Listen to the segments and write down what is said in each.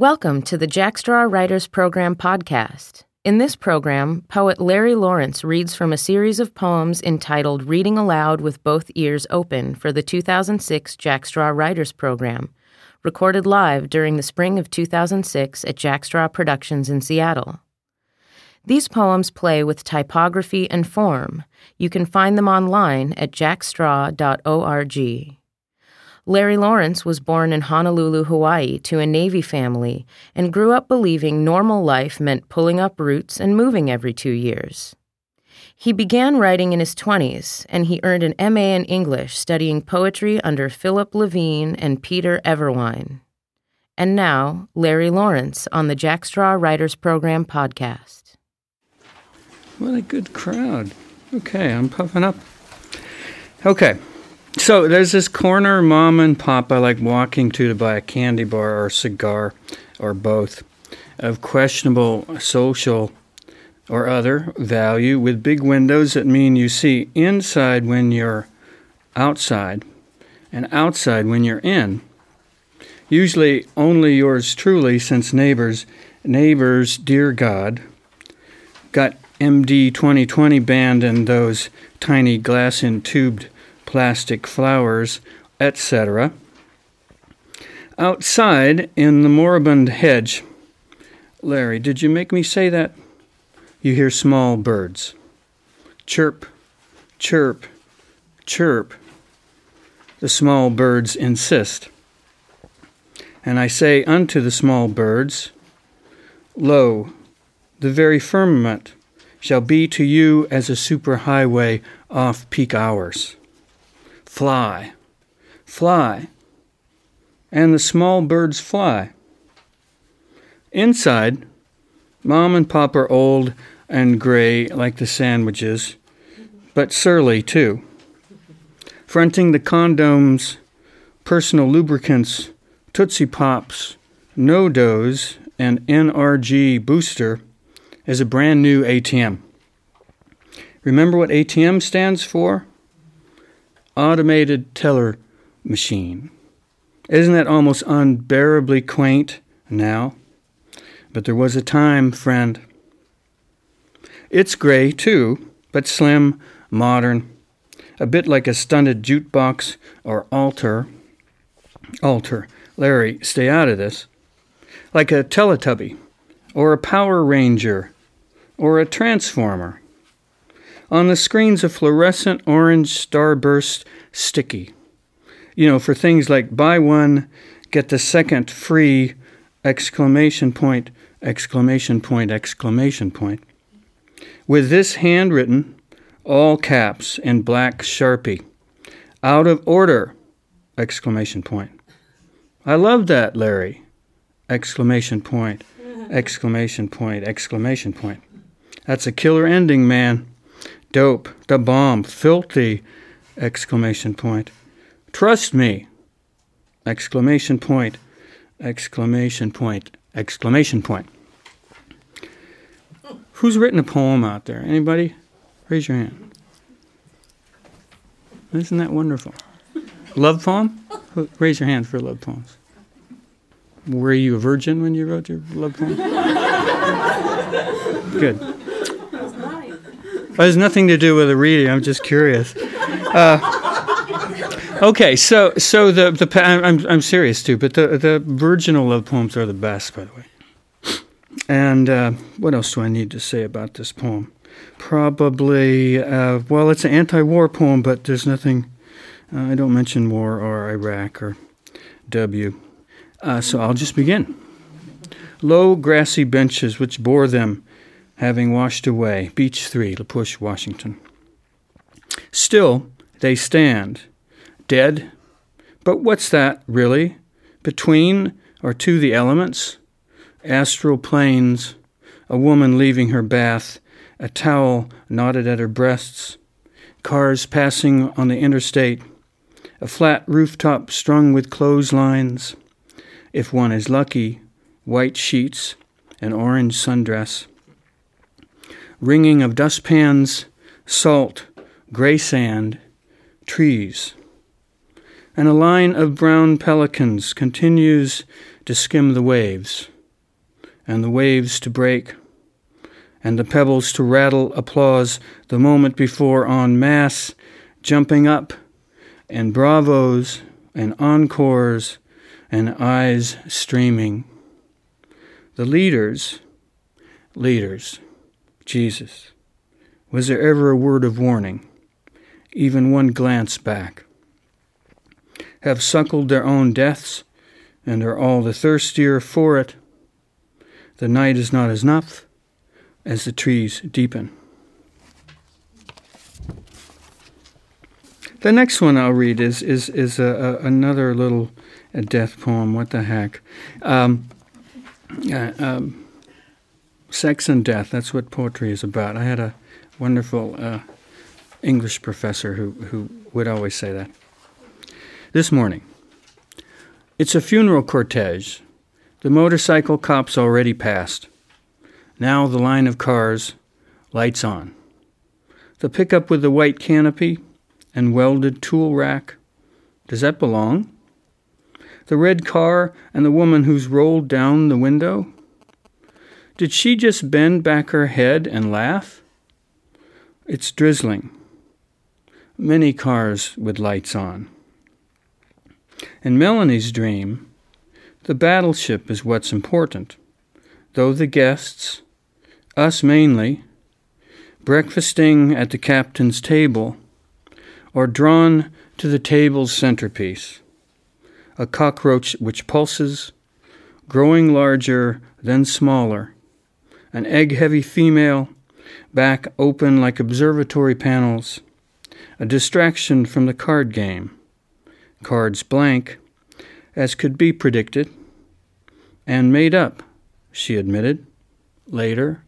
Welcome to the Jack Straw Writers Program podcast. In this program, poet Larry Lawrence reads from a series of poems entitled Reading Aloud with Both Ears Open for the 2006 Jack Straw Writers Program, recorded live during the spring of 2006 at Jack Straw Productions in Seattle. These poems play with typography and form. You can find them online at jackstraw.org. Larry Lawrence was born in Honolulu, Hawaii, to a Navy family and grew up believing normal life meant pulling up roots and moving every two years. He began writing in his 20s, and he earned an MA in English studying poetry under Philip Levine and Peter Everwine. And now, Larry Lawrence on the Jack Straw Writers Program podcast. What a good crowd. Okay, I'm puffing up. Okay, so there's this corner mom and pop I like walking to to buy a candy bar or a cigar or both of questionable social or other value with big windows that mean you see inside when you're outside and outside when you're in. Usually only yours truly, since neighbors, neighbors, dear God, got MD 2020 banned in those tiny glass intubed plastic flowers, etc. Outside in the moribund hedge, Larry, did you make me say that? You hear small birds. Chirp, chirp, chirp. The small birds insist. And I say unto the small birds, Lo, the very firmament shall be to you as a superhighway off peak hours. Fly, fly, and the small birds fly. Inside, Mom and Pop are old and gray like the sandwiches, but surly too. Fronting the condoms, personal lubricants, Tootsie Pops, NoDoz, and NRG Booster is a brand new ATM. Remember what ATM stands for? Automated teller machine. Isn't that almost unbearably quaint now? But there was a time, friend. It's gray, too, but slim, modern, a bit like a stunted jukebox or altar. Altar. Larry, stay out of this. Like a Teletubby, or a Power Ranger, or a Transformer. On the screens, a fluorescent orange starburst sticky. You know, for things like buy one, get the second free, exclamation point, exclamation point, exclamation point. With this handwritten, all caps in black sharpie, out of order, exclamation point. I love that, Larry, exclamation point, exclamation point, exclamation point. That's a killer ending, man. Dope, the bomb, filthy! Exclamation point. Trust me! Exclamation point, exclamation point, exclamation point. Who's written a poem out there? Anybody? Raise your hand. Isn't that wonderful? Love poem? Raise your hand for love poems. Were you a virgin when you wrote your love poem? Good. It has nothing to do with the reading. I'm just curious. Uh, okay, so so the the I'm I'm serious too, but the the virginal love poems are the best, by the way. And uh, what else do I need to say about this poem? Probably, uh, well, it's an anti-war poem, but there's nothing. Uh, I don't mention war or Iraq or W. Uh, so I'll just begin. Low grassy benches which bore them having washed away. Beach 3, La Push, Washington. Still, they stand, dead. But what's that, really? Between or to the elements? Astral planes, a woman leaving her bath, a towel knotted at her breasts, cars passing on the interstate, a flat rooftop strung with clotheslines. If one is lucky, white sheets, an orange sundress ringing of dustpans, salt, gray sand, trees. And a line of brown pelicans continues to skim the waves, and the waves to break, and the pebbles to rattle applause the moment before en masse, jumping up, and bravos and encores and eyes streaming. The leaders, leaders, Jesus, was there ever a word of warning, even one glance back? Have suckled their own deaths and are all the thirstier for it. The night is not as enough as the trees deepen. The next one I'll read is is is a, a, another little death poem. What the heck? Um, uh, um, sex and death. That's what poetry is about. I had a wonderful uh, English professor who who would always say that. This morning, it's a funeral cortege. The motorcycle cops already passed. Now the line of cars, lights on. The pickup with the white canopy and welded tool rack. Does that belong? The red car and the woman who's rolled down the window? Did she just bend back her head and laugh? It's drizzling. Many cars with lights on. In Melanie's dream, the battleship is what's important, though the guests, us mainly, breakfasting at the captain's table, are drawn to the table's centerpiece, a cockroach which pulses, growing larger, then smaller, an egg heavy female, back open like observatory panels, a distraction from the card game, cards blank, as could be predicted, and made up, she admitted, later,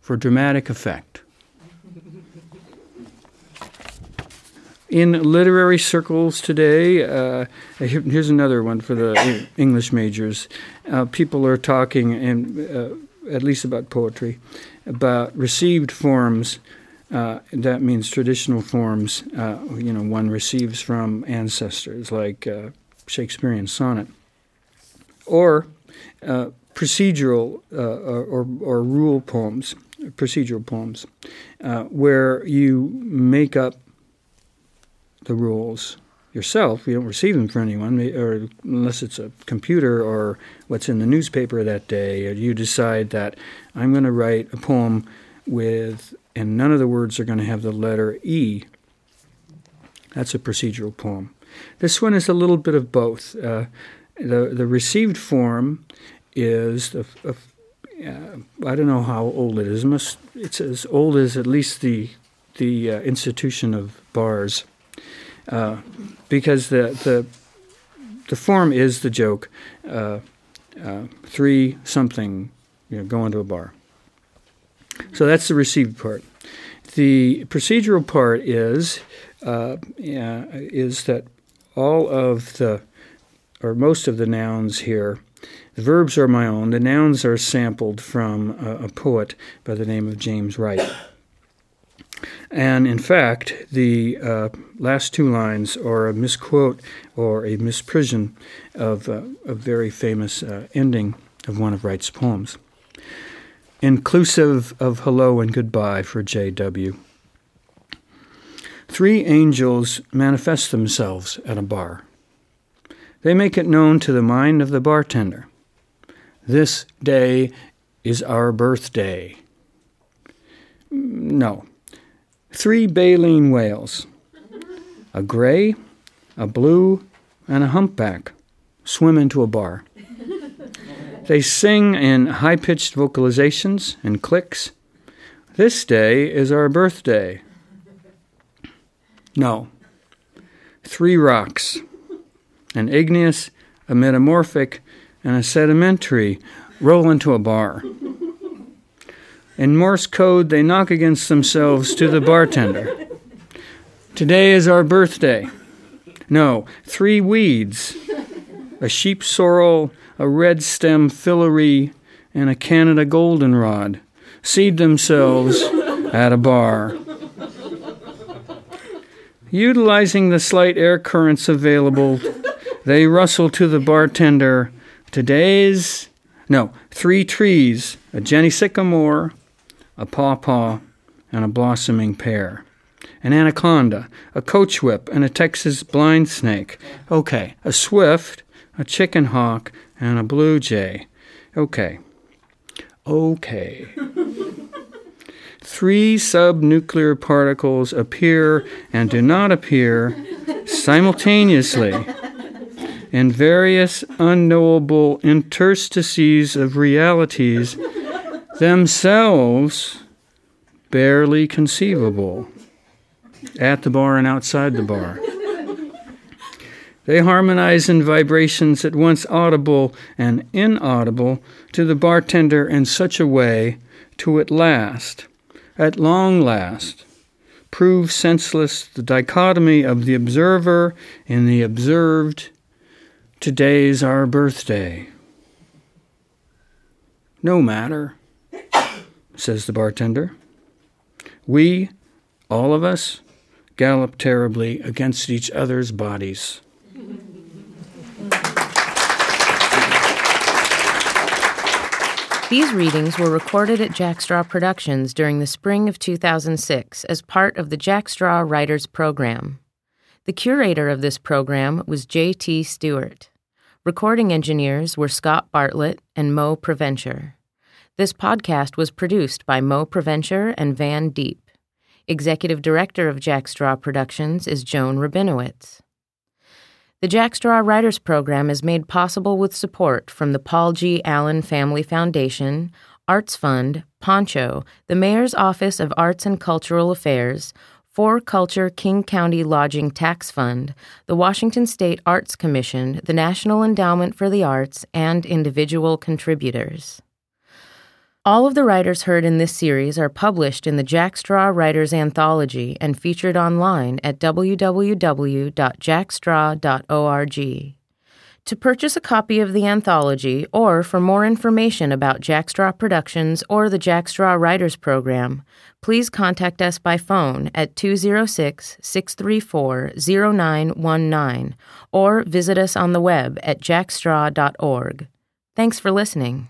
for dramatic effect. in literary circles today, uh, here's another one for the English majors. Uh, people are talking, and uh, at least about poetry, about received forms. Uh, that means traditional forms. Uh, you know, one receives from ancestors, like uh, Shakespearean sonnet, or procedural or, or rule poems, procedural poems, where you make up the rules yourself. You don't receive them for anyone, or unless it's a computer or what's in the newspaper that day. You decide that I'm going to write a poem with, and none of the words are going to have the letter E. That's a procedural poem. This one is a little bit of both. Uh, the the received form is a, a, uh, I don't know how old it is. It must, it's as old as at least the the uh, institution of bars uh, because the the the form is the joke. Uh, uh, three something, you know, going to a bar. So that's the received part. The procedural part is uh, is that all of the or most of the nouns here. The verbs are my own. The nouns are sampled from a, a poet by the name of James Wright. And in fact, the uh, last two lines are a misquote or a misprision of uh, a very famous uh, ending of one of Wright's poems. Inclusive of hello and goodbye for J.W. Three angels manifest themselves at a bar. They make it known to the mind of the bartender. This day is our birthday. No, three baleen whales a gray, a blue, and a humpback swim into a bar. They sing in high pitched vocalizations and clicks. This day is our birthday. No. Three rocks an igneous, a metamorphic, and a sedimentary roll into a bar. In Morse code, they knock against themselves to the bartender. Today is our birthday. No, three weeds a sheep sorrel, a red stem filaree, and a Canada goldenrod seed themselves at a bar. Utilizing the slight air currents available, they rustle to the bartender Today's, no, three trees a Jenny sycamore, a pawpaw, and a blossoming pear. An anaconda, a coach whip, and a Texas blind snake. Okay, a swift, a chicken hawk, and a blue jay. Okay. Okay. Three subnuclear particles appear and do not appear simultaneously in various unknowable interstices of realities themselves barely conceivable at the bar and outside the bar. They harmonize in vibrations at once audible and inaudible to the bartender in such a way to at last, at long last, prove senseless the dichotomy of the observer and the observed. Today's our birthday. No matter, says the bartender. We, all of us, gallop terribly against each other's bodies. These readings were recorded at Jack Straw Productions during the spring of 2006 as part of the Jack Straw Writers Program. The curator of this program was J.T. Stewart. Recording engineers were Scott Bartlett and Moe Provencher. This podcast was produced by Moe Provencher and Van Deep. Executive Director of Jack Straw Productions is Joan Rabinowitz. The Jack Straw Writers Program is made possible with support from the Paul G. Allen Family Foundation, Arts Fund, Poncho, the Mayor's Office of Arts and Cultural Affairs, 4Culture King County Lodging Tax Fund, the Washington State Arts Commission, the National Endowment for the Arts, and individual contributors. All of the writers heard in this series are published in the Jack Straw Writers Anthology and featured online at www.jackstraw.org. To purchase a copy of the anthology or for more information about Jack Straw Productions or the Jack Straw Writers Program, please contact us by phone at 206 634 0919 or visit us on the web at jackstraw.org. Thanks for listening.